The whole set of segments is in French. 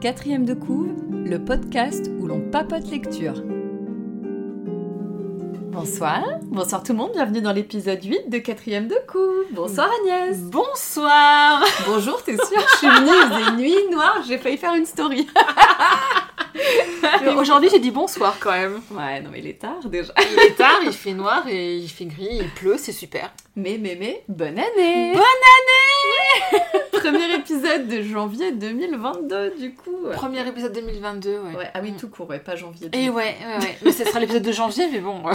Quatrième de couve, le podcast où l'on papote lecture. Bonsoir, bonsoir tout le monde, bienvenue dans l'épisode 8 de Quatrième de couve. Bonsoir Agnès. Bonsoir Bonjour, t'es sûre Je suis venue, il faisait nuit noire, j'ai failli faire une story. Aujourd'hui j'ai dit bonsoir quand même. Ouais, non mais il est tard déjà. Il est tard, il fait noir et il fait gris, il pleut, c'est super. Mais, mais, mais, bonne année Bonne année Premier épisode de janvier 2022 du coup. Premier épisode 2022, ouais. Ouais, ah oui, tout court, ouais, pas janvier. Et ouais, ouais, ouais. Mais ce sera l'épisode de janvier, mais bon.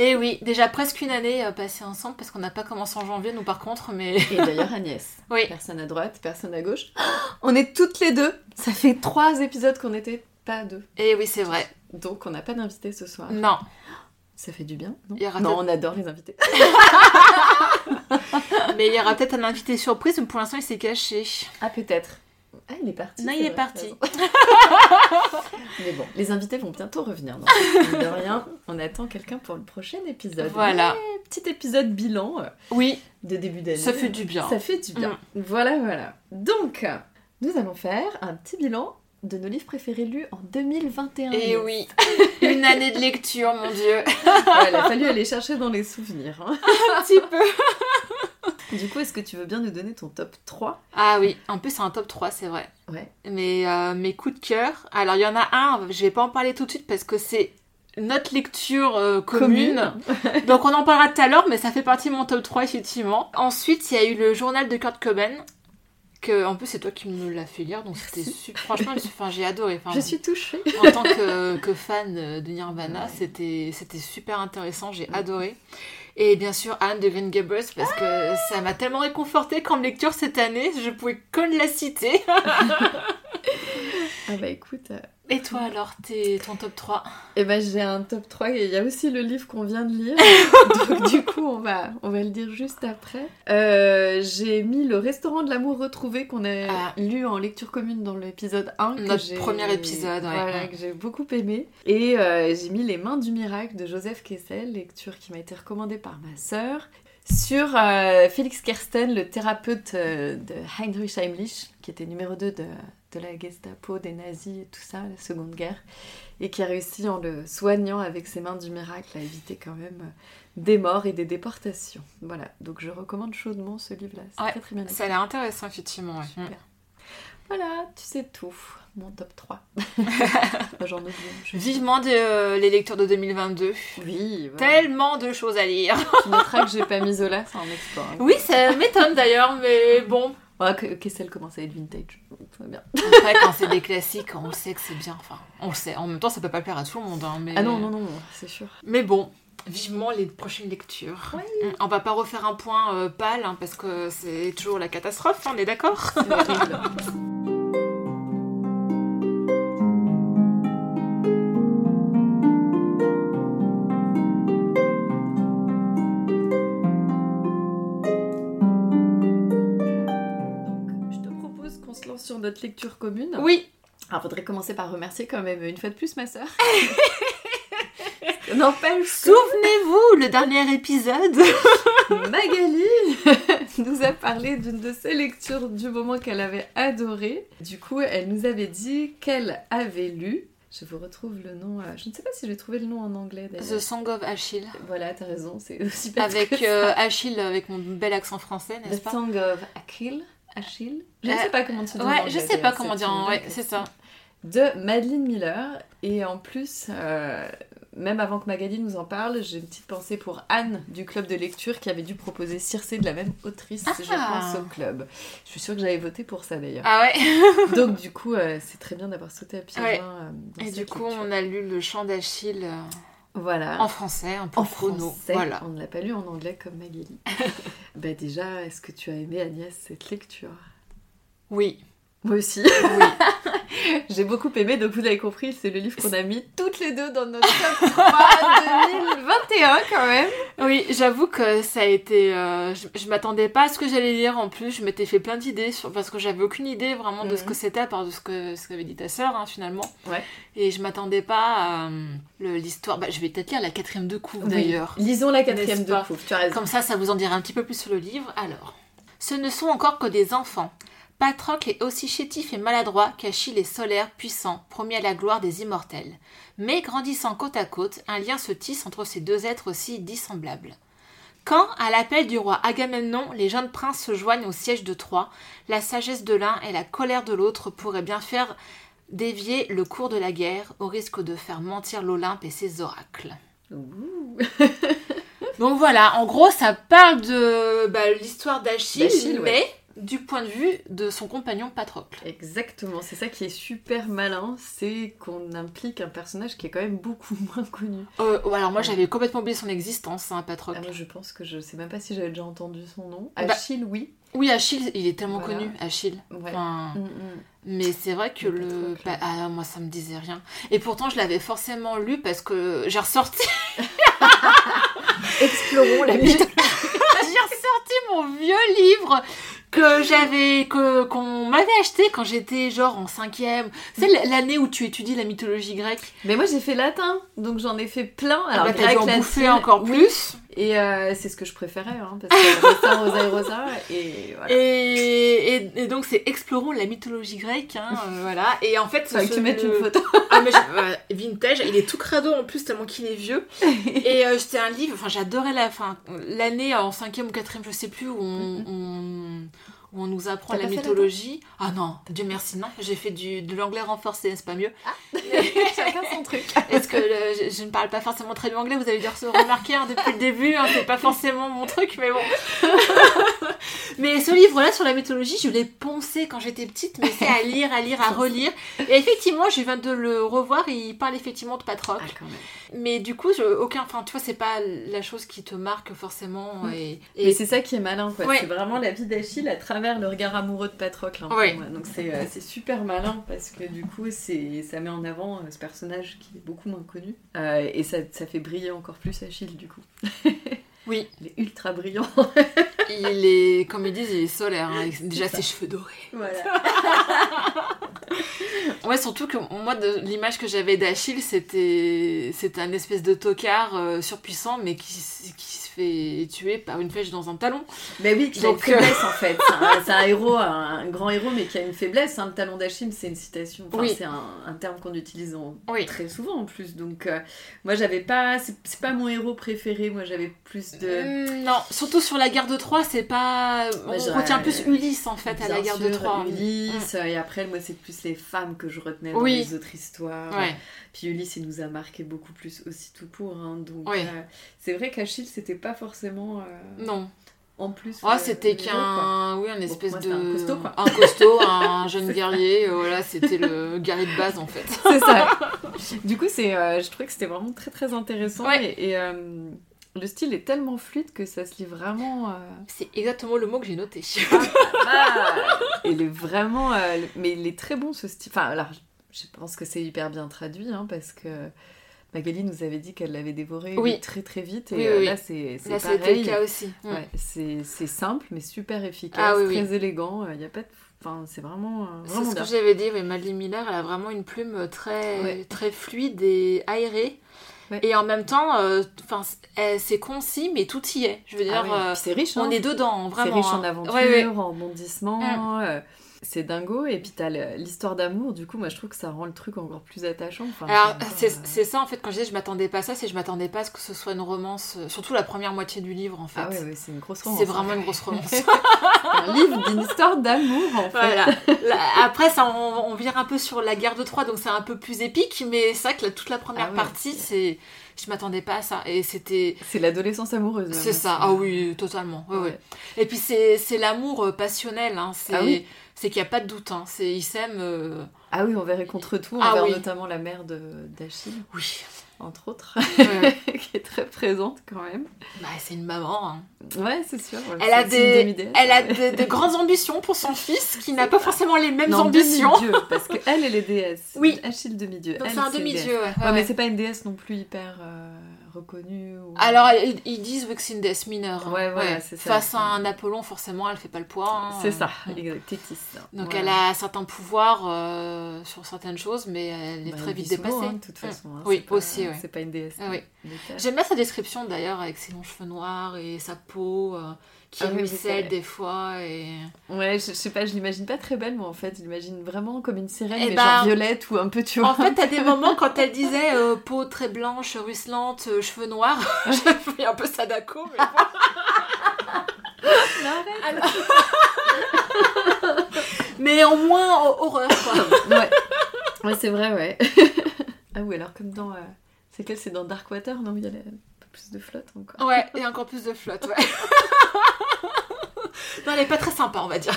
Et oui, déjà presque une année euh, passée ensemble parce qu'on n'a pas commencé en janvier, nous par contre, mais. Et d'ailleurs, Agnès. Oui. Personne à droite, personne à gauche. On est toutes les deux. Ça fait trois épisodes qu'on n'était pas deux. Et oui, c'est vrai. Donc, on n'a pas d'invité ce soir. Non. Ça fait du bien. Non, Il y aura non on adore les invités. Mais il y aura peut-être un invité surprise, mais pour l'instant il s'est caché. Ah, peut-être. Ah, il est parti. Non, il est parti. Mais bon, les invités vont bientôt revenir. De rien, on attend quelqu'un pour le prochain épisode. Voilà. Ouais, petit épisode bilan euh, Oui, de début d'année. ça fait du bien. Ça fait du bien. Voilà, voilà. Donc, nous allons faire un petit bilan de nos livres préférés lus en 2021. Et oui, une année de lecture, mon dieu. Il a fallu aller chercher dans les souvenirs. hein. Un petit peu. Du coup, est-ce que tu veux bien nous donner ton top 3 Ah oui, en plus c'est un top 3, c'est vrai. Ouais. Mais euh, mes coups de cœur. Alors il y en a un, je vais pas en parler tout de suite parce que c'est notre lecture euh, commune. Donc on en parlera tout à l'heure, mais ça fait partie de mon top 3 effectivement. Ensuite, il y a eu le journal de Kurt Cobain. Que, en plus, c'est toi qui me l'as fait lire, donc c'était super. Franchement, j'ai adoré. Enfin, Je suis touchée. En tant que, que fan de Nirvana, Ouais. c'était c'était super intéressant, j'ai adoré. Et bien sûr, Anne de Green Gables, parce que ça m'a tellement réconfortée comme lecture cette année, je pouvais que la citer. Ah bah écoute, euh, Et toi alors, t'es ton top 3 eh ben, j'ai un top 3 et il y a aussi le livre qu'on vient de lire. Donc du coup, on va, on va le dire juste après. Euh, j'ai mis Le restaurant de l'amour retrouvé qu'on a Ah. lu en lecture commune dans l'épisode 1. que Notre premier épisode, ouais. Voilà, que j'ai beaucoup aimé. Et euh, j'ai mis Les mains du miracle de Joseph Kessel, lecture qui m'a été recommandée par ma sœur. Sur euh, Félix Kersten, le thérapeute euh, de Heinrich Heimlich, qui était numéro 2 de, de la Gestapo, des nazis et tout ça, la Seconde Guerre, et qui a réussi en le soignant avec ses mains du miracle à éviter quand même euh, des morts et des déportations. Voilà, donc je recommande chaudement ce livre-là. C'est Ouais, très très bien. Ça a l'air intéressant effectivement. ouais. Super. Voilà, tu sais tout. Mon top 3. J'en oublie. je- Vivement de, euh, les lectures de 2022. Oui, voilà. Tellement de choses à lire. Tu noteras que j'ai pas mis Zola, c'est un exploit. hein. Oui, ça m'étonne d'ailleurs, mais bon. Ouais, que- Kessel commence à être vintage. Tout va bien. Après, quand c'est des classiques, on le sait que c'est bien. Enfin, on le sait. En même temps, ça peut pas plaire à tout le monde. hein, mais... Ah non, non, non, c'est sûr. Mais bon, vivement les prochaines lectures. Oui. On va pas refaire un point euh, pâle, hein, parce que c'est toujours la catastrophe, on est d'accord? notre lecture commune. Oui, Alors, faudrait commencer par remercier quand même une fois de plus ma sœur. N'empêche souvenez-vous, le dernier épisode. Magali nous a parlé d'une de ses lectures du moment qu'elle avait adoré. Du coup, elle nous avait dit qu'elle avait lu. Je vous retrouve le nom. euh, Je ne sais pas si j'ai trouvé le nom en anglais The. Song of Achille. Voilà, t'as raison, c'est aussi bête Avec que ça. euh, Achille, avec mon bel accent français, n'est-ce The pas? Song of Achille. Achille Je ne Euh, sais pas comment tu dis. en Ouais, anglais, je sais pas comment dire. Ouais, c'est ça. de Madeleine Miller. Et en plus, euh, même avant que Magali nous en parle, j'ai une petite pensée pour Anne du club de lecture qui avait dû proposer Circé de la même autrice, je Ah. pense, au club. Je suis sûre que j'avais voté pour ça d'ailleurs. Ah ouais. Donc du coup, euh, c'est très bien d'avoir sauté à pieds Ouais. joints, euh, dans Et du coup, lecture. on a lu le chant d'Achille euh, Voilà. en français, un peu En chrono. français, Voilà. on ne l'a pas lu en anglais comme Magali. bah déjà, est-ce que tu as aimé Agnès cette lecture? Oui. Moi aussi. Oui. J'ai beaucoup aimé, donc vous l'avez compris, c'est le livre qu'on a mis toutes les deux dans notre top 3 2021 quand même. Oui, j'avoue que ça a été. euh, je je m'attendais pas à ce que j'allais lire en plus. Je m'étais fait plein d'idées sur- parce que j'avais aucune idée vraiment de ce Mhm. que c'était à part de ce que ce qu'avait dit ta sœur hein, finalement. Ouais. Et je m'attendais pas à euh, l'histoire. Bah, je vais peut-être lire la quatrième de couve d'ailleurs. Lisons la quatrième de couve, tu as raison. Comme ça, ça vous en dira un petit peu plus sur le livre. Alors, ce ne sont encore que des enfants. Patrocle est aussi chétif et maladroit qu'Achille est solaire, puissant, promis à la gloire des immortels. Mais grandissant côte à côte, un lien se tisse entre ces deux êtres aussi dissemblables. Quand, à l'appel du roi Agamemnon, les jeunes princes se joignent au siège de Troie, la sagesse de l'un et la colère de l'autre pourraient bien faire dévier le cours de la guerre au risque de faire mentir l'Olympe et ses oracles. Ouh. Donc voilà, en gros, ça parle de bah, l'histoire d'Achille, D'Achille, mais ouais. Du point de vue de son compagnon Patrocle. Exactement, c'est ça qui est super malin, c'est qu'on implique un personnage qui est quand même beaucoup moins connu. Euh, alors moi, j'avais complètement oublié son existence, hein, Ah, Patrocle. moi je pense que je sais même pas si j'avais déjà entendu son nom. Bah, Achille, oui. Oui, Achille, il est tellement Voilà. connu, Achille. Ouais. Enfin, Mm, mm. mais c'est vrai que Le bah, ah, moi, ça me disait rien. Et pourtant, je l'avais forcément lu parce que j'ai ressorti... Explorons la j'ai ressorti mon vieux livre que j'avais que qu'on m'avait acheté quand j'étais genre en cinquième. C'est l'année où tu étudies la mythologie grecque. Mais moi j'ai fait latin, donc j'en ai fait plein. Alors bah, t'as grec, en latin, encore plus Et euh, c'est ce que je préférais, hein, parce que Rosa, Rosa et Rosa, et voilà. Et, et, et donc c'est explorons la mythologie grecque, hein, euh, voilà. Et en fait, Faudrait que tu mettes le- une photo. Ah mais ouais, vintage, il est tout crado en plus tellement qu'il est vieux. Et euh, c'était un livre, enfin j'adorais la fin, l'année en cinquième ou quatrième, je sais plus où on, on, où on nous apprend la mythologie. Ah non, Dieu merci non, j'ai fait du de l'anglais renforcé, c'est pas mieux. Chacun son truc. Est-ce que le- je, je ne parle pas forcément très bien anglais Vous avez dû se remarquer hein, depuis le début, hein, c'est pas forcément mon truc, mais bon. mais ce livre-là sur la mythologie, je l'ai poncé quand j'étais petite, mais c'est à lire, à lire, à relire. Et effectivement, je viens de le revoir, et il parle effectivement de Patrocle. Ah. Mais du coup, je, aucun, enfin, tu vois, c'est pas la chose qui te marque forcément. Et, et- Mais c'est ça qui est malin, quoi. Ouais. C'est vraiment la vie d'Achille à travers le regard amoureux de Patrocle. hein, Ouais. Donc c'est euh, c'est super malin parce que du coup, ça met en avant euh, ce personnage qui est beaucoup moins connu. Euh, et ça, ça fait briller encore plus Achille, du coup. oui, Il est ultra brillant. il est, comme ils disent, il est solaire. hein, déjà ses cheveux dorés. voilà. Ouais, surtout que moi, de l'image que j'avais d'Achille, c'était c'était un espèce de tocard euh, surpuissant, mais qui, qui se fait tuer par une flèche dans un talon. Mais oui, qui a une euh, faiblesse en fait. C'est un, héros, un, grand héros, mais qui a une faiblesse. hein. Le talon d'Achille, c'est une citation. Enfin, Oui. C'est un, un terme qu'on utilise en- Oui. très souvent en plus. Donc, euh, moi, j'avais pas. C'est pas mon héros préféré. Moi, j'avais plus de. Hum, non, surtout sur la guerre de Troie, c'est pas. On retient plus Ulysse en fait à la guerre de Troie. Ulysse, et après, moi, c'est plus les femmes que je retenais dans Oui. les autres histoires. Ouais. Puis Ulysse, il nous a marqué beaucoup plus aussi tout court. hein. Donc, euh, c'est vrai qu'Achille, c'était pas forcément euh, Non. en plus. Ah, le- c'était qu'un. Oui, un espèce moi, de. un costaud, quoi. Un costaud, un jeune guerrier. euh, Voilà, c'était le guerrier de base en fait. C'est ça. du coup, c'est, euh, je trouvais que c'était vraiment très très intéressant. Ouais. Et, et, euh, le style est tellement fluide que ça se lit vraiment. euh, C'est exactement le mot que j'ai noté. Ah, il est vraiment. euh, mais il est très bon ce style. Enfin, alors, je pense que c'est hyper bien traduit hein, parce que Magali nous avait dit qu'elle l'avait dévoré Oui. très très vite. Et Oui, euh, oui, là, c'est c'est Là, c'était pareil. le cas aussi. Ouais, c'est c'est simple mais super efficace, Ah très élégant. Il y a pas de. Enfin, c'est vraiment, euh, C'est ce bien. que j'avais dit, oui, Madeleine Miller, elle a vraiment une plume très, Ouais. très fluide et aérée. Ouais. Et en même temps, euh, c'est- c'est concis, mais tout y est. Je veux dire, Ah euh, puis c'est riche. on hein. est dedans, C'est vraiment. riche hein. en ouais. en rebondissements. C'est dingo. Et puis t'as l'histoire d'amour. Du coup, moi, je trouve que ça rend le truc encore plus attachant. Enfin, Alors, c'est euh, c'est ça en fait, quand je disais je m'attendais pas à ça, c'est que je m'attendais pas à ce que ce soit une romance, euh, surtout la première moitié du livre en fait. Ah ouais, ouais, c'est une grosse romance. c'est vraiment une grosse romance. un livre d'une histoire d'amour, en fait. voilà. Là, après, ça, on, on vire un peu sur la guerre de Troie, donc c'est un peu plus épique, mais c'est vrai que toute la première Ah ouais. partie, c'est. Je m'attendais pas à ça. Et c'était. C'est l'adolescence amoureuse. même, C'est ça, ah oui, totalement. ouais, ouais. Ouais. Et puis c'est c'est l'amour euh, passionnel, hein. c'est Ah oui. C'est qu'il n'y a pas de doute. Hein. C'est, ils s'aiment. euh, Ah oui, on verrait contre tout, Ah envers oui. notamment la mère de d'Achille, Oui. entre autres, Ouais. qui est très présente quand même. bah, c'est une maman. hein. Ouais, c'est sûr. ouais, Elle a, c'est- des, elle a de, de grandes ambitions pour son fils qui n'a pas forcément les mêmes Non, ambitions. demi-dieu, parce qu'elle, elle est déesse. Oui. Achille demi-dieu. Donc Elle, c'est un demi-dieu. Ouais, Ouais, mais c'est pas une déesse non plus hyper euh, reconnue. ou- Alors ils, disent que c'est une déesse mineure. hein. Ouais, voilà, c'est ça. Face à un Apollon, forcément, elle fait pas le poids. hein. C'est ça, Mm. Tétis. Donc Voilà. elle a certains pouvoirs euh, sur certaines choses, mais elle est Bah, très elle vite dépassée. hein, de toute façon. hein, Oui, pas- aussi, ouais. C'est pas une déesse. Ah oui. J'aime bien sa description d'ailleurs avec ses longs cheveux noirs et sa peau euh, qui Ah oui, ruisselle des fois. Et... Ouais, je, je sais pas, je l'imagine pas très belle, moi en fait. Je l'imagine vraiment comme une sirène, Eh mais ben, genre violette ou un peu, tu vois. En fait, t'as des moments quand elle disait euh, peau très blanche, ruisselante, euh, cheveux noirs. J'ai fait un peu Sadako, mais bon. Alors- mais au moins ho- horreur quoi. ouais, ouais c'est vrai, ouais. ah oui, alors comme dans. euh, C'est quel C'est dans Darkwater, non Il y a la- plus de flotte encore. Ouais, et encore plus de flotte, ouais. non, elle est pas très sympa, on va dire.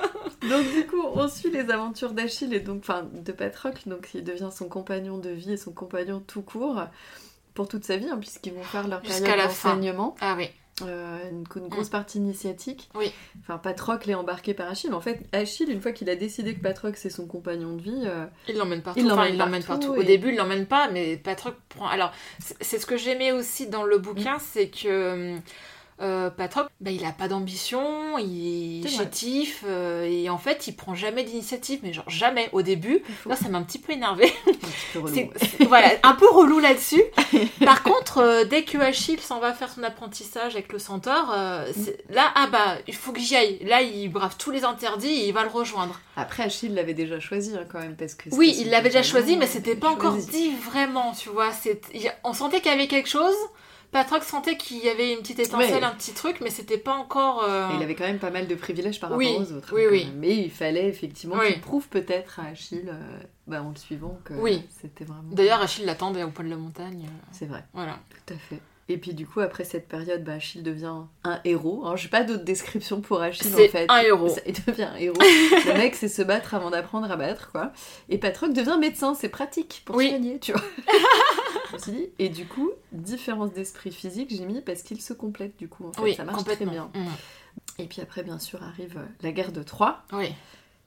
Donc du coup, on suit les aventures d'Achille et donc, enfin, de Patrocle, donc il devient son compagnon de vie et son compagnon tout court pour toute sa vie, hein, puisqu'ils vont faire leur période d'enseignement, Ah oui. Euh, une, une grosse partie initiatique. Oui. Enfin, Patrocle est embarqué par Achille, en fait, Achille, une fois qu'il a décidé que Patrocle c'est son compagnon de vie, euh, Il l'emmène partout. Il enfin, l'emmène il l'emmène partout. Au début, il l'emmène pas, mais Patrocle prend. Alors, c'est ce que j'aimais aussi dans le bouquin, Mm. c'est que euh, Patrocle, bah, il a pas d'ambition, il est chétif, euh, et en fait, il prend jamais d'initiative, mais genre jamais. Au début, là, ça m'a un petit peu énervé. un petit peu relou. C'est- c'est- voilà, un peu relou là-dessus. Par contre, euh, dès que Achille s'en va faire son apprentissage avec le centaure, euh, c'est- là, ah bah, il faut que j'y aille. Là, il brave tous les interdits et il va le rejoindre. Après, Achille l'avait déjà choisi hein, quand même, parce que Oui, il l'avait déjà choisi, mais c'était pas encore dit vraiment, tu vois. On sentait qu'il y avait quelque chose. Patrock sentait qu'il y avait une petite étincelle, Ouais. un petit truc, mais c'était pas encore. euh, il avait quand même pas mal de privilèges par rapport aux autres. oui, hein, oui. Mais il fallait effectivement Oui. qu'il prouve peut-être à Achille, euh, bah, en le suivant, que Oui. c'était vraiment. D'ailleurs, Achille l'attendait au point de la montagne. euh, C'est vrai, Voilà. tout à fait. Et puis du coup, après cette période, bah, Achille devient un héros. Alors, j'ai pas d'autre description pour Achille en C'est fait. un héros. Il devient un héros. le mec, c'est se battre avant d'apprendre à battre, quoi. Et Patrocle devient médecin, c'est pratique pour Oui. soigner, tu vois. Dit. Et du coup, différence d'esprit physique, j'ai mis parce qu'ils se complètent, du coup, en fait. Oui, ça marche très bien. Mm. Et puis après, bien sûr, arrive la guerre de Troie. Oui.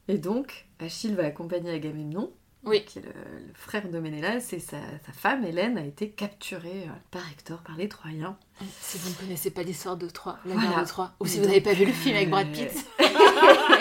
Et donc, Achille va accompagner Agamemnon, Oui. qui est le, le frère de Ménélas, et sa, sa femme, Hélène, a été capturée euh, par Hector, par les Troyens. Si vous ne connaissez pas l'histoire de Troie, la Voilà. guerre de Troie, ou si vous n'avez pas vu le film avec Brad euh, Pitt,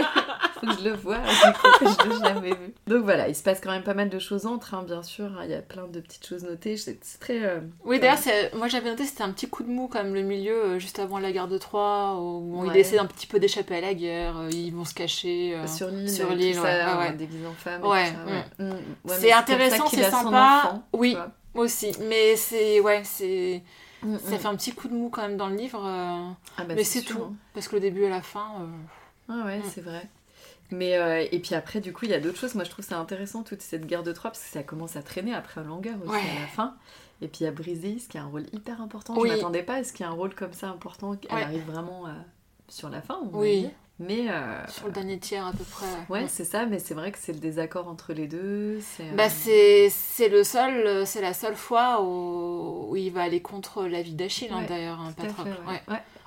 Faut que je le vois, du coup, je l'ai jamais vu. Donc voilà, il se passe quand même pas mal de choses entre, hein, bien sûr. Il y a plein de petites choses notées. C'est très. euh, Oui, d'ailleurs, moi j'avais noté c'était un petit coup de mou quand même le milieu euh, juste avant la guerre de Troie où Ouais. il essaie un petit peu d'échapper à la guerre, euh, ils vont se cacher. sur l'île, sur l'île, ouais, ouais, ouais. euh, déguisé en femme. et Ouais. Mm. Mais C'est intéressant, c'est sympa. enfant, Oui. Aussi, mais c'est ouais, c'est Mm, ça mm. fait un petit coup de mou quand même dans le livre, Ah bah, mais c'est tout hein. parce que le début et la fin. Ouais, ouais, Mm. c'est vrai. Mais euh, et puis après, du coup, il y a d'autres choses. Moi, je trouve ça intéressant toute cette guerre de Troie parce que ça commence à traîner après en longueur aussi Ouais. à la fin. Et puis il y a Briseis qui a un rôle hyper important. Oui. Je m'attendais pas à ce qu'il y ait un rôle comme ça important. Elle Ouais. arrive vraiment euh, sur la fin. On Oui. Mais euh, sur le dernier tiers à peu près. ouais, c'est ça. Mais c'est vrai que c'est le désaccord entre les deux. C'est Bah c'est c'est le seul c'est la seule fois où, où il va aller contre la vie d'Achille hein, d'ailleurs hein, Patrocle.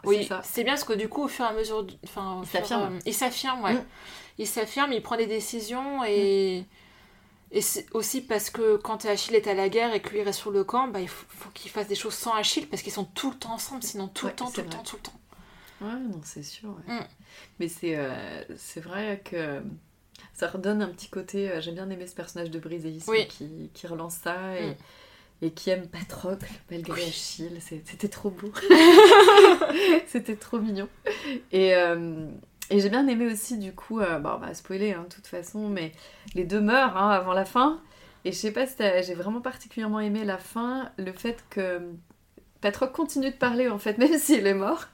Oui, c'est ça. c'est bien parce que du coup, au fur et à mesure, du- enfin, Il fur- s'affirme. euh, il s'affirme, ouais. Mm. Il s'affirme, il prend des décisions et et c'est aussi parce que quand Achille est à la guerre et que lui reste sur le camp, bah, il faut, faut qu'il fasse des choses sans Achille parce qu'ils sont tout le temps ensemble, sinon tout Ouais, le temps, tout le temps, tout le temps. Ouais, non, c'est sûr. ouais. Mm. Mais c'est euh, c'est vrai que ça redonne un petit côté. euh, J'ai bien aimé ce personnage de Briseis Oui. qui, qui relance ça et, Mm. et qui aime Patrocle malgré Oui. Achille. C'était trop beau. C'était trop mignon. Et, euh, et j'ai bien aimé aussi, du coup, euh, bon, on va spoiler hein, de toute façon, mais les deux meurent hein, avant la fin. Et je sais pas si j'ai vraiment particulièrement aimé la fin, le fait que Patrocle continue de parler en fait, même s'il est mort.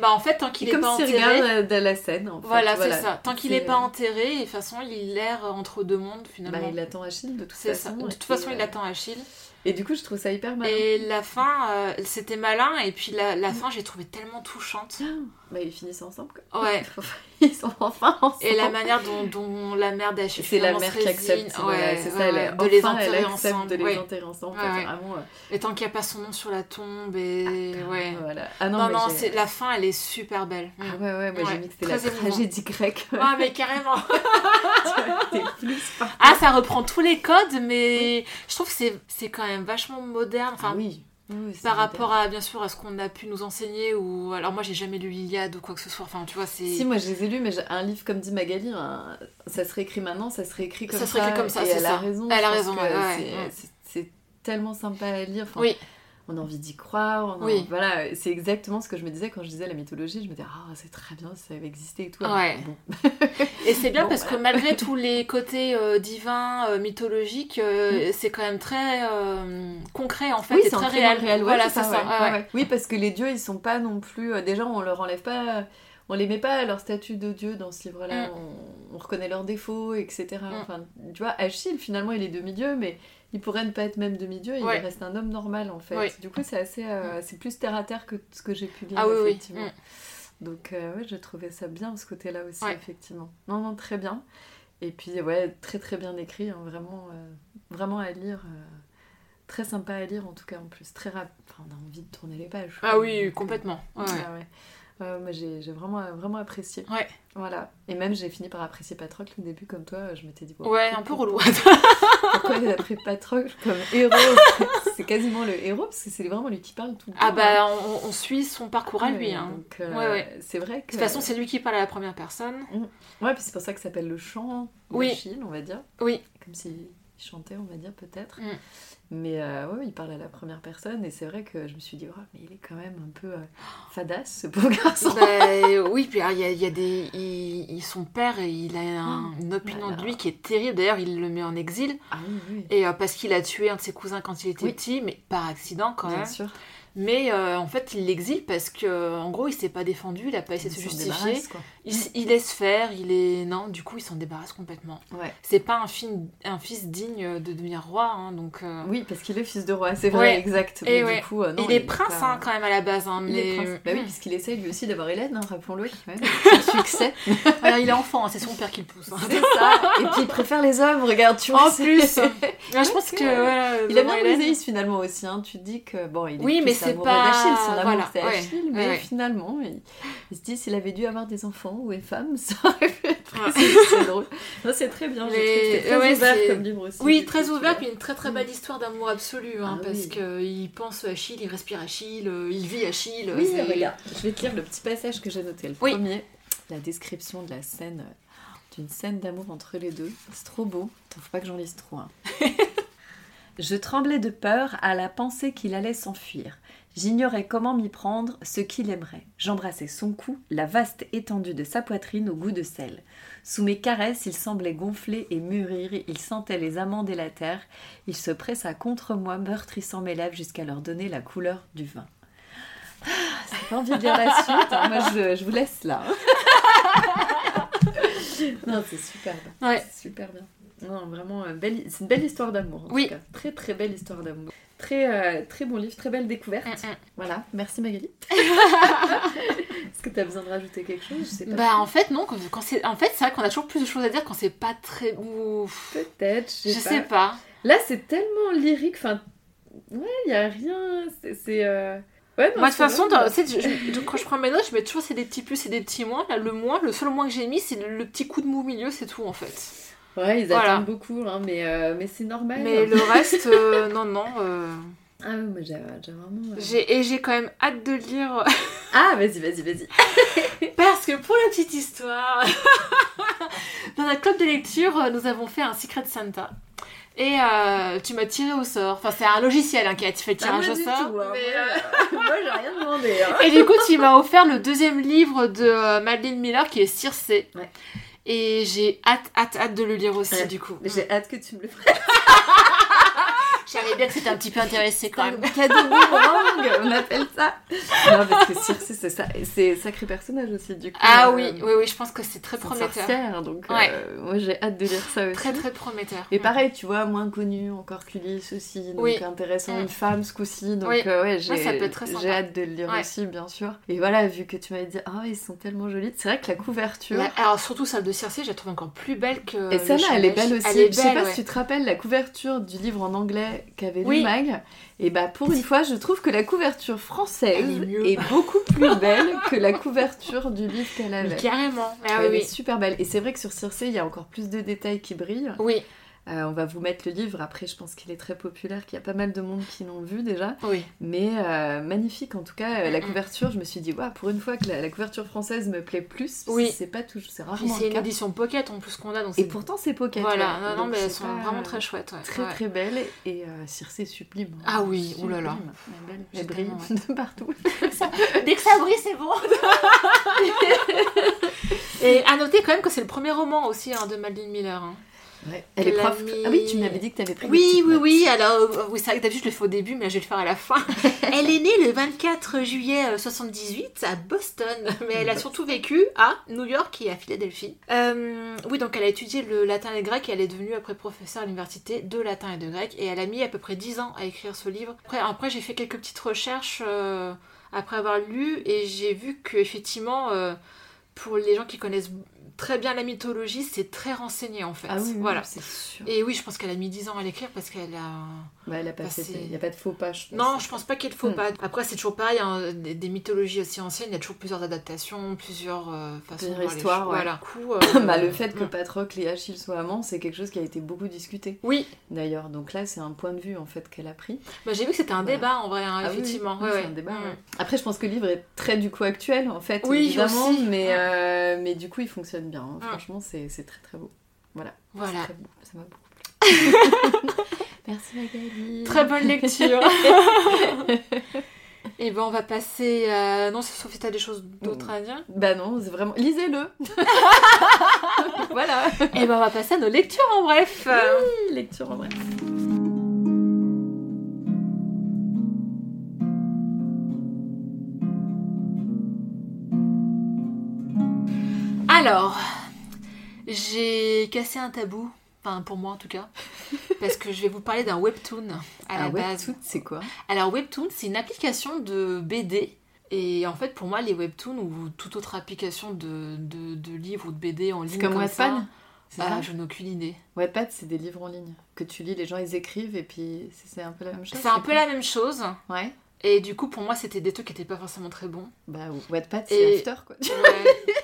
Bah en fait, tant qu'il est comme pas enterré, regarde euh, la scène, en fait. voilà, c'est ça. Tant qu'il C'est, est pas euh, enterré, de toute façon, il erre entre deux mondes Bah, finalement. il attend Achille de toute façon. ça. De toute façon, euh, il attend Achille. Et du coup, je trouve ça hyper malin. Et la fin, euh, c'était malin, et puis la, la fin, j'ai trouvé tellement touchante. Bah, ils finissent ensemble, quoi. Ouais. Ils sont enfin ensemble. Et la manière dont, dont la mère d'Achille C'est la mère qui accepte, ouais, c'est ça, elle, de les elle enterrer accepte ensemble. de les enterrer ensemble, vraiment, euh, Et tant qu'il n'y a pas son nom sur la tombe, et ouais. voilà. Ah non, Non, c'est la fin, elle est super belle. Ah ouais, ouais, moi j'ai mis que c'était la tragédie grecque. Ah, mais carrément. Ah, ça reprend tous les codes, mais je trouve que c'est- quand même vachement moderne. Enfin, Ah oui. Par moderne. rapport à, bien sûr, à ce qu'on a pu nous enseigner. ou Alors, moi, j'ai jamais lu l'Iliade ou quoi que ce soit. Enfin, tu vois, c'est. Si, moi je les ai lus, mais un livre comme dit Magali, ça serait écrit maintenant, ça serait écrit comme Ça ça. serait écrit comme ça, et elle ça. a raison. Elle a raison, ouais, c'est- ouais. tellement sympa à lire. Enfin, Oui. On a envie d'y croire. on a- Oui. Voilà, c'est exactement ce que je me disais quand je disais la mythologie. Je me disais, ah, c'est très bien, ça avait existé et tout. Ouais. Bon. Et c'est bien Bon, parce que malgré tous les côtés euh, divins, euh, mythologiques, euh, c'est quand même très concret en fait oui, c'est très réel. le réel. ouais, voilà, c'est ça. ouais, ouais. Oui, parce que les dieux, ils sont pas non plus. Déjà, on leur enlève pas. On les met pas à leur statut de dieu dans ce livre-là. Mm. On, on reconnaît leurs défauts, etc. Mm. Enfin, tu vois, Achille, finalement, il est demi-dieu, mais il pourrait ne pas être même demi-dieu. Il reste un homme normal, en fait. Du coup, c'est assez. euh, c'est plus terre à terre que ce que j'ai pu lire, Ah oui, effectivement. Mm. Donc, euh, ouais, j'ai trouvé ça bien, ce côté-là aussi, Ouais. effectivement. Non, non, très bien. Et puis, ouais, très, très bien écrit. hein, vraiment, euh, vraiment à lire. euh, très sympa à lire, en tout cas, en plus. Très rapide. Enfin, on a envie de tourner les pages. Ah oui, complètement. Ouais, euh, moi, j'ai vraiment, vraiment apprécié. Ouais. Voilà. Et même, j'ai fini par apprécier Patrocle au début, comme toi. Je m'étais dit, bon, Ouais, un peu relou. pourquoi il a pris Patrocle comme héros? C'est quasiment le héros, parce que c'est vraiment lui qui parle tout le temps. Ah bah, on, on suit son parcours à lui. Hein. donc, euh, Ouais, ouais. C'est vrai que. De toute façon, c'est lui qui parle à la première personne. Ouais, puis c'est pour ça que ça s'appelle le chant Oui. d'Achille, on va dire. Oui. Comme s'il chantait, on va dire, peut-être. Mm. Mais euh, ouais, il parle à la première personne, et c'est vrai que je me suis dit, oh, mais il est quand même un peu euh, fadasse, ce pauvre garçon. Bah, oui, puis alors, il y a, il y a des. il- il- son père, il a un- une opinion Voilà. de lui qui est terrible. D'ailleurs, il le met en exil. Ah oui, oui. Et euh, parce qu'il a tué un de ses cousins quand il était Oui. petit, mais par accident quand Bien même. sûr. Mais euh, en fait, il l'exile parce que, en gros, il s'est pas défendu, il a pas essayé de se Il justifier. Il, il laisse faire, il est. Non, du coup, il s'en débarrasse complètement. Ouais. C'est pas un, film, un fils digne de devenir roi, hein, donc. euh, Oui, parce qu'il est fils de roi, c'est vrai, Ouais. exact. Et ouais. du coup, euh, non, il est pas- prince hein, quand même à la base, hein, Il mais. est prince. Bah oui, Mm. puisqu'il essaye lui aussi d'avoir Hélène, hein, rappelons-le, succès. Alors, il est enfant, hein, c'est son père qui le pousse. C'est ça. Et puis il préfère les hommes, regarde, tu vois. En plus, je pense que. Il a bien Hélène- Briseis finalement aussi, tu te dis que bon, il est Oui, mais c'est pas- d'Achille, son amour voilà, c'est Achille, ouais, mais ouais. finalement, il, il se dit s'il avait dû avoir des enfants ou une femme, ça aurait pu être c'est drôle. Non, c'est très bien, trouvé que c'était très ouais, ouvert comme livre aussi. Oui, très ouvert, puis une très très belle histoire d'amour absolu, hein, Ah parce oui. qu'il pense Achille, il respire Achille, euh, il vit Achille. Oui, regarde, je vais te lire le petit passage que j'ai noté, le Oui. premier, la description de la scène, d'une scène d'amour entre les deux. C'est trop beau, Attends, faut pas que j'en lise trop. hein. Je tremblais de peur à la pensée qu'il allait s'enfuir. J'ignorais comment m'y prendre, ce qu'il aimerait. J'embrassais son cou, la vaste étendue de sa poitrine au goût de sel. Sous mes caresses, il semblait gonfler et mûrir, il sentait les amandes et la terre. Il se pressa contre moi, meurtrissant mes lèvres jusqu'à leur donner la couleur du vin. Ah, pas envie de lire la suite, hein. moi je, je vous laisse là. non, c'est super bien. Ouais. C'est super bien. Non, vraiment, euh, belle, c'est une belle histoire d'amour. Oui. tout cas. Très très belle histoire d'amour. Très, euh, très bon livre, très belle découverte. Mm, mm. Voilà, merci Magali. Est-ce que tu as besoin de rajouter quelque chose? Je sais pas. Bah en fait non, quand, quand c'est en fait c'est vrai qu'on a toujours plus de choses à dire quand c'est pas très. Peut-être, je Je sais, sais pas. pas. Là, c'est tellement lyrique. Enfin, ouais, il y a rien. C'est. euh, Ouais, non, Moi de toute façon, dans- je- je- quand je prends mes notes, je mets toujours c'est des petits plus et des petits moins. Là, le moins, le seul moins que j'ai mis, c'est le, le petit coup de mou au milieu, c'est tout en fait. Ouais, ils Voilà. attendent beaucoup, hein, mais, euh, mais c'est normal. Mais le reste, euh, non non. euh, Ah, ouais, moi j'ai vraiment. j'ai et j'ai quand même hâte de lire Ah, vas-y, vas-y, vas-y. Parce que pour la petite histoire, dans notre club de lecture, nous avons fait un Secret Santa. Et euh, tu m'as tiré au sort. Enfin, c'est un logiciel hein, qui a fait le tirage Ah, au sort. tout, hein. mais, Moi, euh, Moi, j'ai rien demandé. hein. Et du coup, tu m'as offert le deuxième livre de Madeleine Miller qui est Circé. Ouais. Et j'ai hâte, hâte, hâte de le lire aussi, Ouais. du coup. J'ai hâte que tu me le fasses. J'avais bien que c'était un petit peu intéressé quand même. Cadeau boomerang, on appelle ça. Non, parce que Circe, c'est ça. C'est sacré personnage aussi, du coup. Ah euh, oui, oui, oui, je pense que c'est très prometteur. sorcière, donc Ouais. euh, moi j'ai hâte de lire ça aussi. Très très prometteur. Et pareil, tu vois, moins connu, encore qu'Ulysse aussi, donc Oui. intéressant, Mm. une femme ce coup-ci, donc Oui. euh, ouais, j'ai Ouais, ça peut être très sympa. j'ai hâte de le lire Ouais. aussi, bien sûr. Et voilà, vu que tu m'avais dit, ah ils sont tellement jolis, c'est vrai que la couverture... La- alors surtout celle de Circe, je la trouve encore plus belle que. Et le celle-là, elle est belle aussi. Est Je sais belle, pas ouais. si tu te rappelles la couverture du livre en anglais qu'avait Oui. lu Mag? Et bah pour une fois, je trouve que la couverture française est beaucoup plus belle que la couverture du livre qu'elle Mais avait. carrément. Ah Elle oui, est oui. super belle. Et c'est vrai que sur Circe, il y a encore plus de détails qui brillent. Oui, Euh, on va vous mettre le livre. Après, je pense qu'il est très populaire, qu'il y a pas mal de monde qui l'ont vu déjà. oui. Mais euh, magnifique en tout cas. euh, La couverture, je me suis dit, waouh, pour une fois que la, la couverture française me plaît plus. Oui. C'est pas toujours, c'est rarement c'est une cas. édition pocket en plus qu'on a. Donc Et pourtant, c'est pocket. Voilà, ouais. non, non, Donc, mais elles c'est sont pas- vraiment très chouettes. ouais. Très Ouais. très belle et euh, Circe sublime. Ah oui, oulala. Sublime. Elle. Elle brille de partout. Dès que ça brille, c'est bon. Et à noter quand même que c'est le premier roman aussi hein, de Madeleine Miller. hein. Ouais. Elle est prof. Ah oui, tu m'avais dit que tu avais pris Oui, oui, notes. oui. Alors, euh, oui, c'est vrai que d'habitude je le fais au début, mais là je vais le faire à la fin. elle est née le 24 juillet euh, 78 à Boston, mais elle a surtout vécu à New York et à Philadelphie. Euh, oui, donc elle a étudié le latin et le grec et elle est devenue après professeure à l'université de latin et de grec. Et elle a mis à peu près 10 ans à écrire ce livre. Après, après j'ai fait quelques petites recherches euh, après avoir lu et j'ai vu que effectivement, euh, pour les gens qui connaissent très bien la mythologie, c'est très renseigné en fait. Ah oui, voilà. c'est sûr. Et oui, je pense qu'elle a mis 10 ans à l'écrire parce qu'elle a. Bah, elle a pas fait. c'est- Il n'y a pas de faux pas, je pense. Non, je pense pas qu'il faut Hmm. pas. Après, c'est toujours pareil, hein, des, des mythologies aussi anciennes, il y a toujours plusieurs adaptations, plusieurs euh, façons de histoires, ouais. Voilà. Coup, euh, bah, le fait que hmm. Patrocle et Achille soient amants, c'est quelque chose qui a été beaucoup discuté Oui, d'ailleurs. Donc là, c'est un point de vue en fait qu'elle a pris. bah, j'ai vu que c'était un Voilà. débat en vrai, hein, Ah effectivement. oui, Ouais, un débat. Hmm. Après, je pense que le livre est très du coup actuel en fait, Oui, évidemment, aussi. mais euh, mais du coup, il fonctionne bien. hein. Ouais. Franchement, c'est c'est très très beau. Voilà. Voilà. Très beau. Ça m'a beaucoup plu. Merci Magali. Très bonne lecture. Et ben on va passer à... Non, sauf si t'as des choses d'autres à dire. Bah non, c'est vraiment. Lisez-le. voilà. Et ben on va passer à nos lectures en bref. Lecture en bref. Alors, j'ai cassé un tabou, enfin pour moi en tout cas, parce que je vais vous parler d'un webtoon à la base. tout, c'est quoi? Alors webtoon, c'est une application de BD. Et en fait, pour moi, les webtoons ou toute autre application de, de, de livres ou de BD en ligne C'est comme Wattpad? ah, je n'ai aucune idée. Wattpad, c'est des livres en ligne que tu lis, les gens ils écrivent et puis c'est un peu la même chose. C'est un peu la même chose. Ouais. Et du coup, pour moi, c'était des trucs qui n'étaient pas forcément très bons. Bah Wattpad, Et- c'est After quoi. Ouais.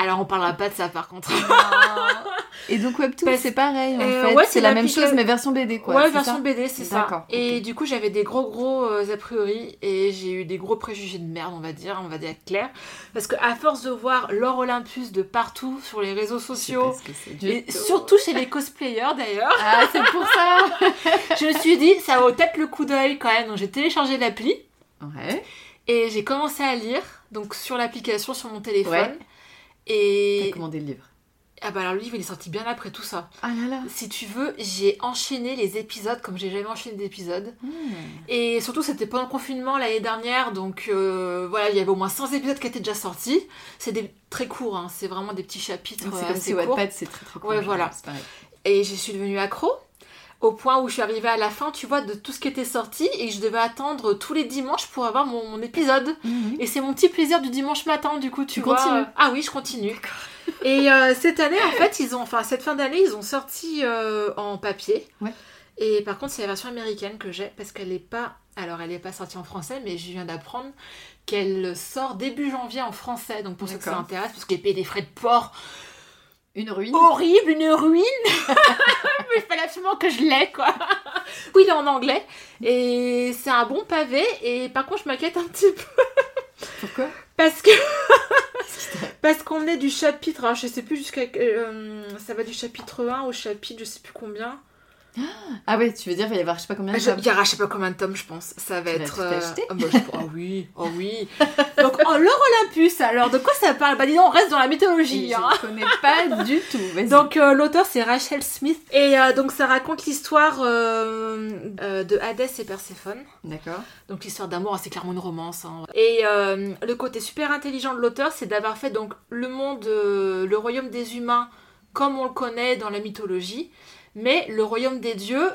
Alors, on parlera pas de ça par contre. Et donc Webtoon, Parce- c'est pareil en Euh, fait. ouais, c'est la même chose mais version BD quoi. ouais, version ça BD, c'est ça. Et du coup, j'avais des gros gros euh, a priori et j'ai eu des gros préjugés de merde, on va dire, on va dire clair. Parce que à force de voir l'or Olympus de partout sur les réseaux sociaux, et tout. surtout chez les cosplayers d'ailleurs, Ah, c'est pour ça je me suis dit, ça vaut peut-être le coup d'œil quand même. Donc j'ai téléchargé l'appli Ouais. et j'ai commencé à lire donc sur l'application sur mon téléphone. Ouais. T'as Et commandé le livre. ah bah alors le livre il est sorti bien après tout ça. Ah là là Si tu veux, j'ai enchaîné les épisodes comme j'ai jamais enchaîné d'épisodes. Hmm. Et surtout, c'était pendant le confinement l'année dernière, donc euh, voilà, il y avait au moins 100 épisodes qui étaient déjà sortis. C'est des très courts, hein, c'est vraiment des petits chapitres Donc, euh, C'est comme assez si. Wattpad c'est très très court. Ouais, voilà. c'est pareil. Et je suis devenue accro. Au point où je suis arrivée à la fin, tu vois, de tout ce qui était sorti et que je devais attendre tous les dimanches pour avoir mon, mon épisode. Mhm. Et c'est mon petit plaisir du dimanche matin, du coup, tu, Tu vois. continues Ah oui, je continue. Et euh, cette année, en fait, ils ont, enfin cette fin d'année, ils ont sorti euh, en papier. Ouais. Et par contre, c'est la version américaine que j'ai parce qu'elle n'est pas, alors elle n'est pas sortie en français, mais je viens d'apprendre qu'elle sort début janvier en français. Donc pour ceux que ça intéresse, parce que j'ai payé des frais de port Une ruine. horrible, une ruine. mais il fallait absolument que je l'aie, quoi. oui, il est en anglais. Et c'est un bon pavé. Et par contre, je m'inquiète un petit peu. Pourquoi? Parce que. Parce qu'on est du chapitre. Alors, je sais plus jusqu'à. euh, ça va du chapitre 1 au chapitre, je sais plus combien. Ah ouais, tu veux dire, il va y avoir je sais pas combien de Je- tomes. Il y aura je sais pas combien de tomes, je pense. Ça va Tu vas être. acheter ah, bah, je- oh oui, oh oui. Donc, oh, Olympus, alors de quoi ça parle? Bah dis donc, on reste dans la mythologie. hein. Je connais pas du tout. Donc euh, l'auteur c'est Rachel Smith et euh, donc ça raconte l'histoire euh, de Hadès et Perséphone. D'accord. Donc l'histoire d'amour, c'est clairement une romance. hein. Et le côté super intelligent de l'auteur, c'est d'avoir fait donc le monde, le royaume des humains comme on le connaît dans la mythologie, mais le royaume des dieux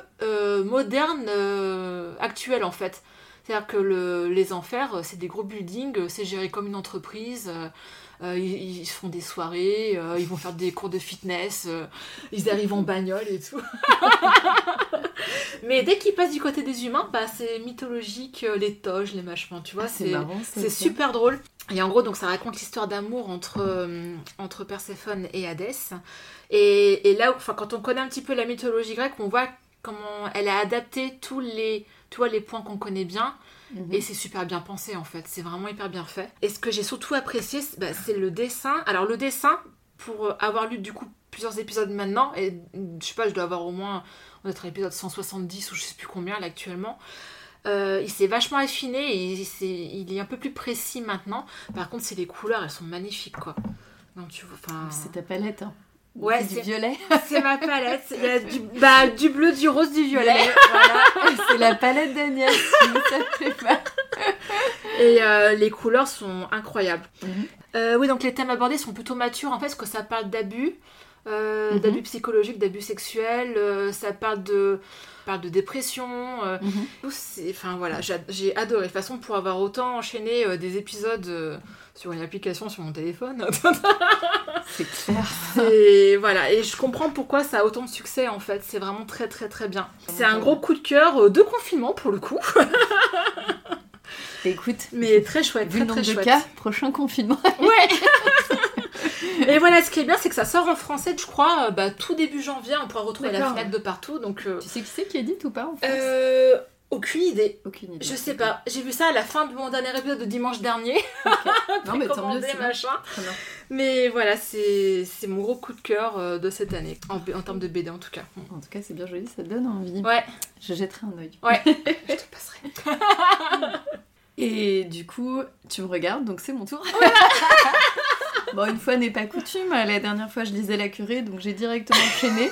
moderne, actuel en fait. C'est-à-dire que le- les enfers, euh, c'est des gros buildings, euh, c'est géré comme une entreprise. euh, ils, ils font des soirées, euh, ils vont faire des cours de fitness, euh, ils arrivent en bagnole et tout. Mais dès qu'ils passent du côté des humains, bah, c'est mythologique, les toges, les machins, tu vois, Ah, c'est super drôle. Et en gros, donc ça raconte l'histoire d'amour entre, entre Perséphone et Hadès. Et, et là, enfin, quand on connaît un petit peu la mythologie grecque, on voit comment elle a adapté tous les, tu vois, les points qu'on connaît bien. Mhm. Et c'est super bien pensé en fait, c'est vraiment hyper bien fait. Et ce que j'ai surtout apprécié, c'est bah, c'est le dessin. Alors le dessin, pour avoir lu du coup plusieurs épisodes maintenant, et je sais pas, je dois avoir au moins, on doit être à l'épisode 170 ou je sais plus combien là actuellement. Euh, il s'est vachement affiné et il, est un peu plus précis maintenant. Par contre, c'est les couleurs, elles sont magnifiques quoi. Donc tu vois, enfin, C'est ta palette. Hein. Ouais, c'est du violet. c'est ma palette. Il y a du, bah, du bleu, du rose, du violet. voilà. C'est la palette d'Agnès. ça te plaît pas. Et euh, les couleurs sont incroyables. Mhm. Euh, oui, donc les thèmes abordés sont plutôt matures en fait, parce que ça parle d'abus, euh, Mhm. d'abus psychologiques, d'abus sexuels, ça parle de, parle de dépression. Mhm. Enfin voilà, j'ai adoré. De toute façon, pour avoir autant enchaîné des épisodes sur une application sur mon téléphone, C'est clair. et voilà. Et je comprends pourquoi ça a autant de succès en fait. C'est vraiment très très très bien. C'est un gros coup de cœur euh, de confinement pour le coup, Écoute, mais très chouette, vu très le nombre très de chouette. cas, prochain confinement. Ouais. Et voilà, ce qui est bien, c'est que ça sort en français, je crois, euh, bah, tout début janvier, on pourra retrouver la. Fnac de partout, donc... euh, tu sais qui c'est qui édite ou pas en fait euh, aucune idée. Aucune idée. Je sais pas. J'ai vu ça à la fin de mon dernier épisode de dimanche dernier. Non mais tant mieux. Machin. Mais voilà, c'est c'est mon gros coup de cœur euh, de cette année, en, termes de BD en tout cas. En tout cas, c'est bien joli, ça donne envie. Ouais, Je jetterai un œil. ouais. je te passerai. Et du coup, tu me regardes, donc c'est mon tour. bon, une fois n'est pas coutume. La dernière fois, je lisais La Curée, donc j'ai directement enchaîné.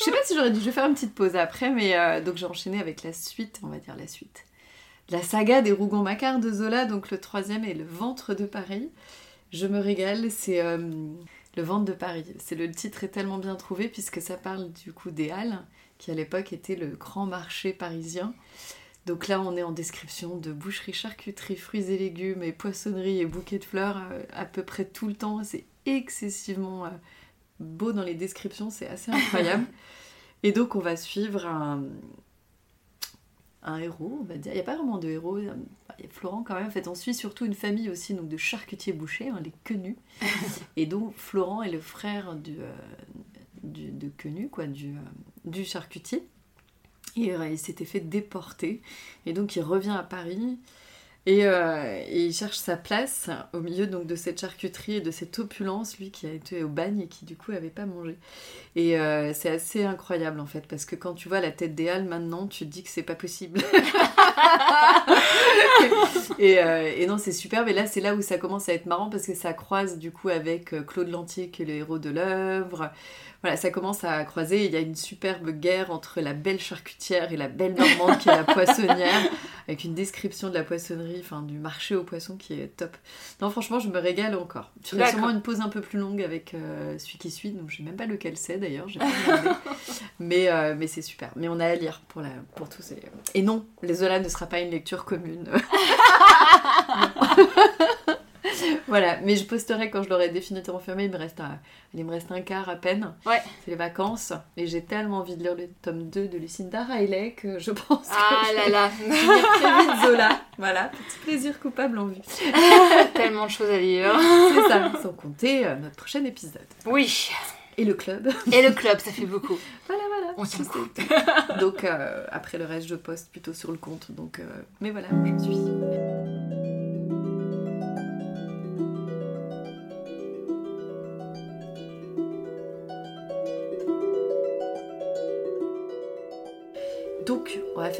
Je sais pas si j'aurais dû, faire une petite pause après, mais euh, donc j'ai enchaîné avec la suite, on va dire la suite. La saga des Rougon-Macquart de Zola, donc le troisième est Le ventre de Paris. Je me régale, c'est euh, Le ventre de Paris. C'est le titre est tellement bien trouvé puisque ça parle du coup des Halles, qui à l'époque était le grand marché parisien. Donc là, on est en description de boucherie, charcuterie, fruits et légumes, et poissonnerie et bouquets de fleurs euh, à peu près tout le temps. C'est excessivement beau dans les descriptions, c'est assez incroyable. et donc, on va suivre un, un héros, on va dire. Il n'y a pas vraiment de héros, il y a Florent quand même. En fait, on suit surtout une famille aussi donc de charcutiers bouchers, hein, les Quenus. et donc, Florent est le frère du, euh, du- de Quenu, quoi, du, euh, du charcutier. Et euh, il s'était fait déporter. Et donc il revient à Paris. Et, euh, et il cherche sa place au milieu donc de cette charcuterie et de cette opulence, lui qui a été au bagne et qui du coup avait pas mangé. Et euh, c'est assez incroyable en fait, parce que quand tu vois la tête des Halles maintenant, tu te dis que c'est pas possible. et, euh, et non, c'est superbe. Et là, c'est là où ça commence à être marrant parce que ça croise du coup avec Claude Lantier, qui est le héros de l'œuvre. Voilà, ça commence à croiser. Il y a une superbe guerre entre la belle charcutière et la belle normande qui est la poissonnière, avec une description de la poissonnerie, enfin du marché aux poissons qui est top. Non, franchement, je me régale encore. Je ferai sûrement une pause un peu plus longue avec euh, celui qui suit, donc je sais même pas lequel c'est d'ailleurs, j'ai pas regardé. mais euh, mais c'est super. Mais on a à lire pour, la, pour tous ces... Et non, les Zola ne sera pas une lecture commune. voilà, mais je posterai quand je l'aurai définitivement fermé. Il me reste un, il me reste un quart à peine. Ouais. C'est les vacances. Et j'ai tellement envie de lire le tome 2 de Lucinda Riley que je pense Ah que là je là, vais très vite Zola. Voilà, petit plaisir coupable en vue. tellement de choses à lire. C'est ça, sans compter euh, notre prochain épisode. Oui, Et le club. et le club, ça fait beaucoup. Voilà, voilà. On s'en. Donc euh, après le reste, je poste plutôt sur le compte. Donc, euh, mais voilà, je suis.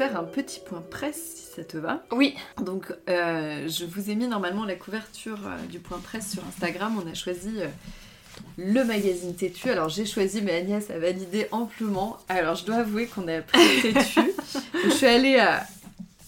Faire un petit point presse si ça te va. Oui. Donc, euh, je vous ai mis normalement la couverture euh, du point presse sur Instagram. On a choisi euh, le magazine Tétu. Alors, j'ai choisi, mais Agnès a validé amplement. Alors, je dois avouer qu'on a pris Tétu. je suis allée à,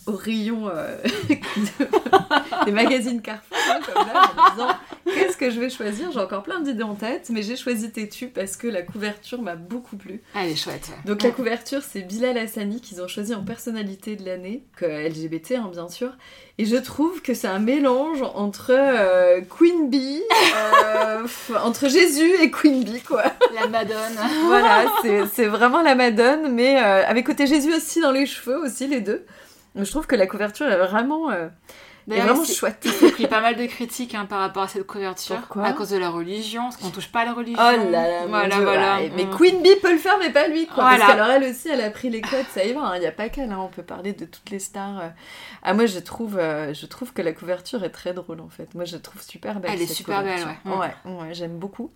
au rayon de- des magazines Carrefour, hein, comme là, en disant qu'est-ce que je vais choisir J'ai encore plein d'idées en tête, mais j'ai choisi Tétu parce que la couverture m'a beaucoup plu. Elle est chouette. ouais. Donc la couverture, c'est Bilal Hassani qu'ils ont choisi en personnalité de l'année, que LGBT hein, bien sûr. Et je trouve que c'est un mélange entre euh, Queen Bee, euh, entre Jésus et Queen Bee quoi. La Madone. Voilà, c'est vraiment la Madone, mais euh, avec côté Jésus aussi dans les cheveux aussi les deux. Je trouve que la couverture est vraiment, D'ailleurs, vraiment chouette. il s'est pris pas mal de critiques hein, par rapport à cette couverture. Pourquoi À cause de la religion, parce qu'on touche pas à la religion. Oh là là, voilà, Dieu, voilà. ouais, Mais Mm. Queen Bee peut le faire, mais pas lui, quoi. Voilà. Parce qu'alors elle aussi, elle a pris les codes, ça y va. Il n'y a pas qu'elle, hein, on peut parler de toutes les stars. euh. Ah, moi, je trouve, euh, je trouve que la couverture est très drôle, en fait. Moi, je trouve super belle. Elle est super belle, couverture. ouais. Ouais, ouais, j'aime beaucoup.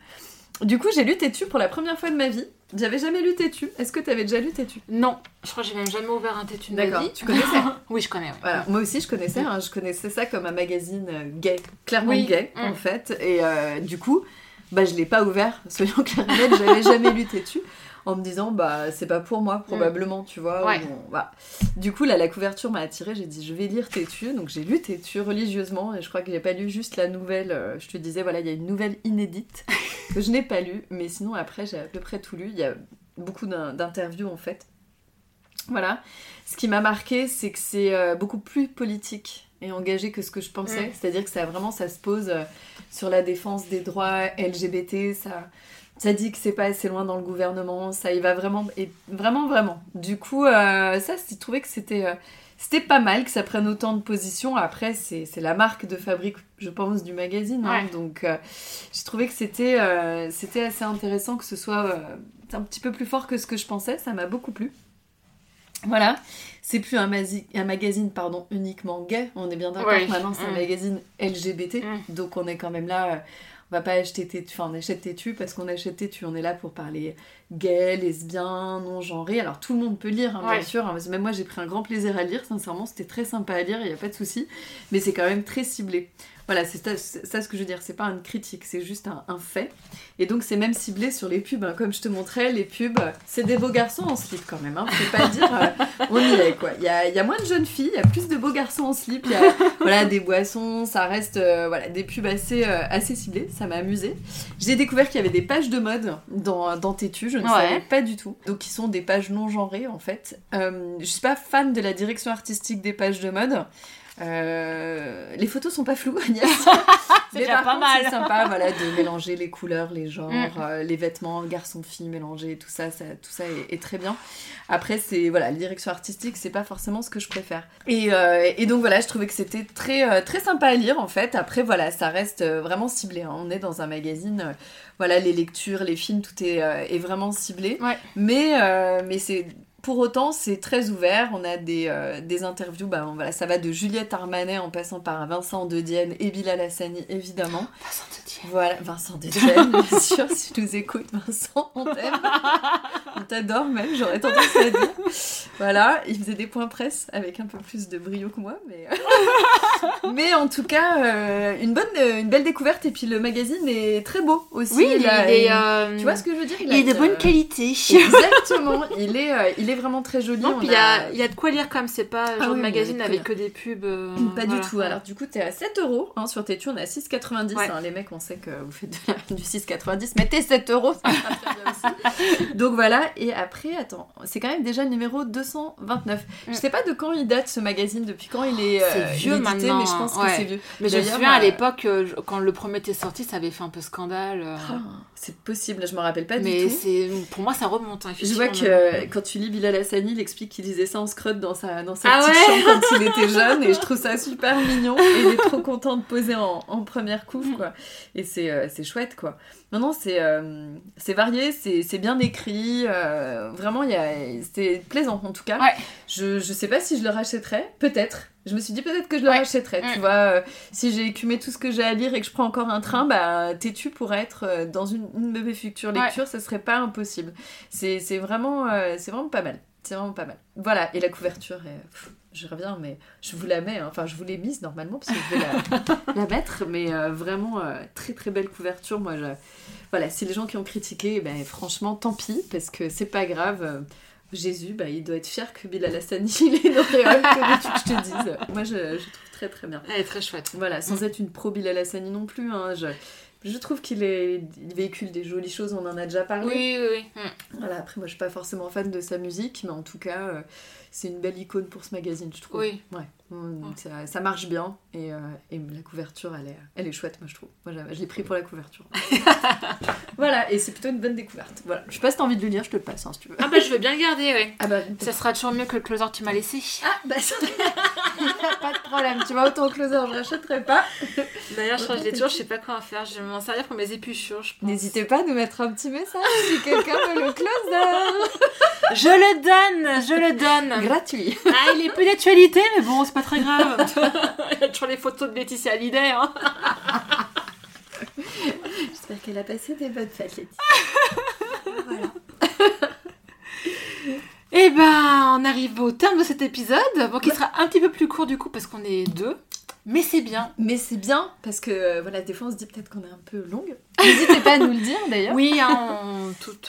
Du coup, j'ai lu Tétu pour la première fois de ma vie. J'avais jamais lu Tétu. Est-ce que tu avais déjà lu Tétu Non, je crois que j'ai même jamais ouvert un têtu de ma D'accord, vie. tu connaissais? Oui, je connais. ouais. Voilà, moi aussi je connaissais, hein, je connaissais ça comme un magazine euh, gay, clairement Oui. gay Mm. en fait, et euh, du coup, bah je l'ai pas ouvert, soyons clairs j'avais jamais lu Tétu, en me disant bah c'est pas pour moi probablement, tu vois. Ouais. ou bon, voilà. Du coup là la couverture m'a attirée, j'ai dit je vais lire Tétu, donc j'ai lu Tétu religieusement, et je crois que j'ai pas lu juste la nouvelle, euh, je te disais voilà il y a une nouvelle inédite que je n'ai pas lue, mais sinon après j'ai à peu près tout lu, il y a beaucoup d'in- d'interviews en fait. Voilà. Ce qui m'a marqué, c'est que c'est euh, beaucoup plus politique et engagé que ce que je pensais. Mm. C'est-à-dire que ça vraiment, ça se pose euh, sur la défense des droits LGBT. Ça, ça dit que c'est pas assez loin dans le gouvernement. Ça y va vraiment, et vraiment, vraiment. Du coup, euh, ça, j'ai trouvé que c'était euh, c'était pas mal que ça prenne autant de positions. Après, c'est la marque de fabrique, je pense, du magazine. hein. Ouais. Donc, euh, j'ai trouvé que c'était c'était assez intéressant que ce soit un petit peu plus fort que ce que je pensais. Ça m'a beaucoup plu. Voilà, c'est plus un, un magazine pardon, uniquement gay, on est bien d'accord. Ouais. Maintenant, c'est un Mm. magazine LGBT, Mm. donc on est quand même là. On va pas acheter Tétu, enfin on achète Tétu parce qu'on achète Tétu, on est là pour parler gay, lesbien, non-genré. Alors tout le monde peut lire, hein, bien Ouais. sûr. hein, Même moi j'ai pris un grand plaisir à lire, sincèrement, c'était très sympa à lire, il n'y a pas de souci. Mais c'est quand même très ciblé. Voilà, c'est ça, ça ce que je veux dire, c'est pas une critique, c'est juste un, un fait. Et donc c'est même ciblé sur les pubs, hein. comme je te montrais, les pubs, c'est des beaux garçons en slip quand même, hein. faut pas dire, euh, on y est quoi. Il y a, y a moins de jeunes filles, il y a plus de beaux garçons en slip, il y a voilà, des boissons, ça reste euh, voilà, des pubs assez, euh, assez ciblées, ça m'a amusé. J'ai découvert qu'il y avait des pages de mode dans, dans Tétu, je ne Ouais. savais pas du tout. Donc qui sont des pages non genrées en fait. Je suis pas fan de la direction artistique des pages de mode. Euh, les photos sont pas floues, Agnès. C'est Mais déjà par pas contre, mal. C'est sympa, voilà, de mélanger les couleurs, les genres, Mm. euh, les vêtements, garçons-filles mélangés, tout ça, ça, tout ça est, est très bien. Après, c'est voilà, la direction artistique, c'est pas forcément ce que je préfère. Et, euh, et donc voilà, je trouvais que c'était très euh, très sympa à lire en fait. Après voilà, ça reste vraiment ciblé. hein. On est dans un magazine, voilà, les lectures, les films, tout est, est vraiment ciblé. Ouais. Mais euh, mais c'est pour autant, c'est très ouvert. On a des, euh, des interviews, bah, voilà, ça va de Juliette Armanet en passant par Vincent De Dienne et Bilal Hassani, évidemment. Vincent de Dieu. Voilà, Vincent De Dienne, bien sûr, si tu nous écoutes, Vincent, on t'aime. On t'adore même, j'aurais tendance à dire. Voilà, il faisait des points presse avec un peu plus de brio que moi, mais... mais en tout cas, euh, une, bonne, euh, une belle découverte. Et puis le magazine est très beau aussi. Oui, il, a est. une- euh, Tu vois ce que je veux dire? Il a est de une, bonne euh, qualité. Exactement, il est, euh, il est vraiment très joli. Non, puis il y a- y a de quoi lire comme c'est pas le Ah genre oui, de mais magazine avec que des pubs. euh, Pas voilà. du tout. Alors du coup, t'es à 7 euros hein, sur Tétu, on est à 6,90. Ouais. hein. les mecs, on sait que vous faites de la- du 6,90. Mettez 7 euros, ça sera très bien aussi. Donc voilà, et après, attends, c'est quand même déjà le numéro 229. Je Mm. sais pas de quand il date ce magazine, depuis quand il est, euh, vieux édité, maintenant, mais je pense hein. que Ouais. c'est vieux. Mais je me souviens à euh, l'époque, je- quand le premier était sorti, ça avait fait un peu scandale. euh, Ah, c'est possible, je me rappelle pas mais du tout. c'est pour moi, ça remonte. hein, Je vois que quand tu lis Bilal Hassani, il explique qu'il disait ça en scrut dans sa, dans sa Ah petite ouais chambre quand il était jeune et je trouve ça super mignon et il est trop content de poser en, en première couche quoi. Et c'est euh, c'est chouette quoi. Non non c'est euh, varié, c'est bien écrit, euh, vraiment c'est plaisant en tout cas. Ouais. Je je sais pas si je le rachèterais, peut-être. Je me suis dit peut-être que je le Ouais. rachèterais. Tu Mm. vois, euh, si j'ai écumé tout ce que j'ai à lire et que je prends encore un train, bah Tétu pourrait être dans une, une de mes futures lectures, ça serait pas impossible. C'est vraiment, c'est vraiment pas mal. C'est vraiment pas mal. Voilà, et la couverture, est... je reviens, mais je vous la mets, hein. enfin je vous l'ai mise normalement parce que je vais la, la mettre, mais euh, vraiment euh, très très belle couverture. Moi, je... voilà, si les gens qui ont critiqué, ben, franchement, tant pis, parce que c'est pas grave. euh, Jésus, bah, il doit être fier que Bilal Hassani il est que veux-tu que je te dise. Moi, je, je trouve très très bien. Elle est très chouette. Voilà, sans être une pro Bilal Hassani non plus, hein, je, je trouve qu'il est, il véhicule des jolies choses, on en a déjà parlé. Oui, oui, oui. Mm. Voilà, après, moi, je suis pas forcément fan de sa musique, mais en tout cas, euh, c'est une belle icône pour ce magazine, je trouve. Oui. Ouais, Mm. Ça, ça marche bien, et, euh, et la couverture, elle est, elle est chouette, moi, je trouve. Moi, je, l'ai pris pour la couverture. voilà, et c'est plutôt une bonne découverte. Voilà, je sais pas si t'as envie de le lire, je te le passe, hein, si tu veux. Ah bah je veux bien le garder, ouais. Ah bah, Ça sera toujours mieux que le closer que tu m'as laissé. ah, bah, ça... pas de problème, tu vois, autant closer, je rachèterai pas. D'ailleurs, je crois que je l'ai toujours, je sais pas quoi en faire. Je m'en servir pour mes épluchures, je pense. N'hésitez pas à nous mettre un petit message si quelqu'un veut le closer. Je le donne, je le donne. Gratuit. Ah, il est peu d'actualité, mais bon, c'est pas très grave. il y a toujours les photos de Laetitia Hallyday, hein. J'espère qu'elle a passé des bonnes fêtes, Letty. voilà. Et ben, on arrive au terme de cet épisode. Bon, qui sera un petit peu plus court du coup, parce qu'on est deux. Mais c'est bien. Mais c'est bien parce que euh, voilà, des fois on se dit peut-être qu'on est un peu longue. N'hésitez pas à nous le dire d'ailleurs. Oui, hein,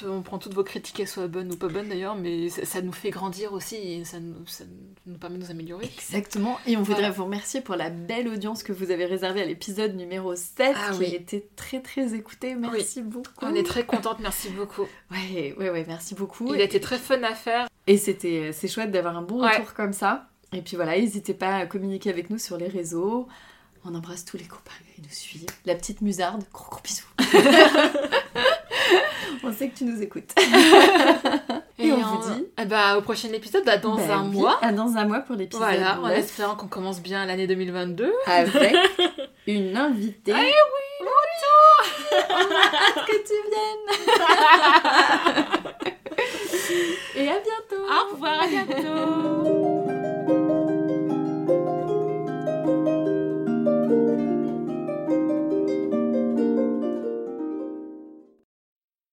on, prend toutes vos critiques, qu'elles soient bonnes ou pas bonnes d'ailleurs, mais ça, ça nous fait grandir aussi et ça nous, ça nous permet de nous améliorer. Exactement. Et on voudrait vous remercier pour la belle audience que vous avez réservée à l'épisode numéro 7 Ah qui oui. a été très très écouté. Merci beaucoup. On est très contente, merci beaucoup. Ouais, ouais, ouais, merci beaucoup. Il a été très fun à faire. Et c'était c'est chouette d'avoir un bon Ouais. retour comme ça. Et puis voilà, n'hésitez pas à communiquer avec nous sur les réseaux. On embrasse tous les copains qui nous suivent. La petite musarde, gros gros bisous. on sait que tu nous écoutes. Et on vous dit eh bah, au prochain épisode, bah, dans Ben un oui, mois. à dans un mois pour l'épisode Voilà, en 9, espérant qu'on commence bien l'année 2022. avec une invitée. Ah oui, retour On a hâte que tu viennes Et à bientôt Au revoir, à bientôt